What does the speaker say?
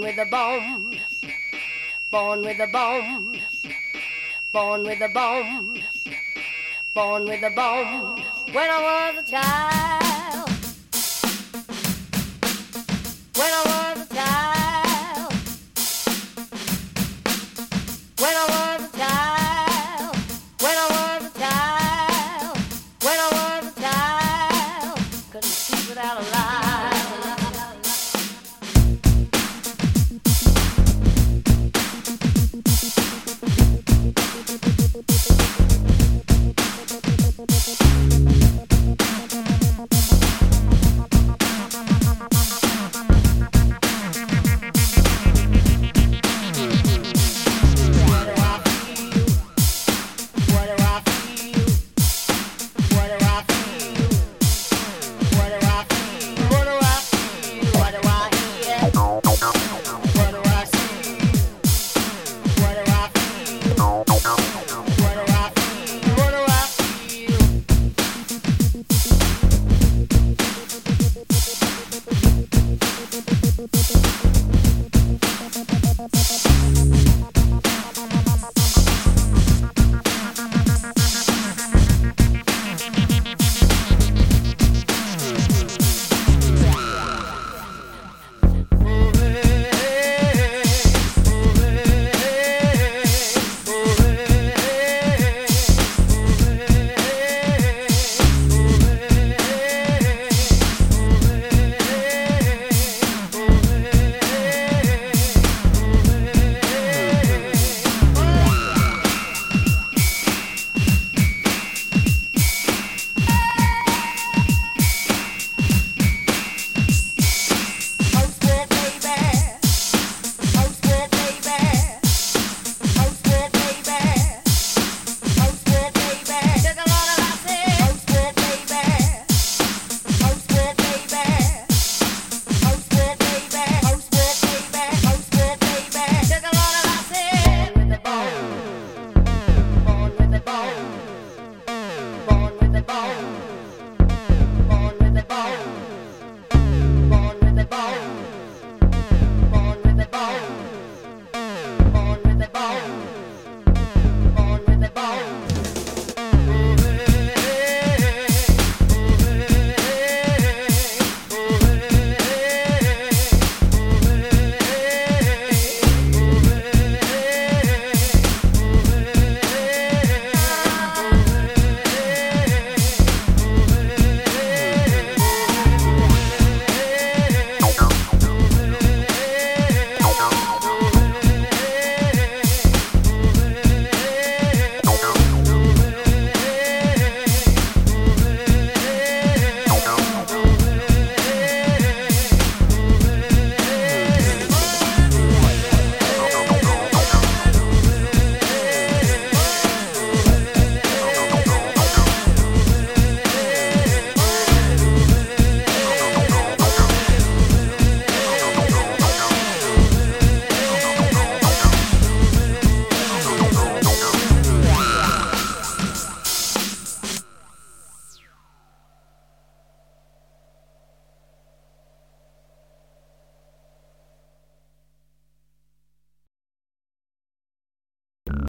with a bomb. Born with a bomb. Born with a bomb. Born with a bomb. When I was a child. When I was a child.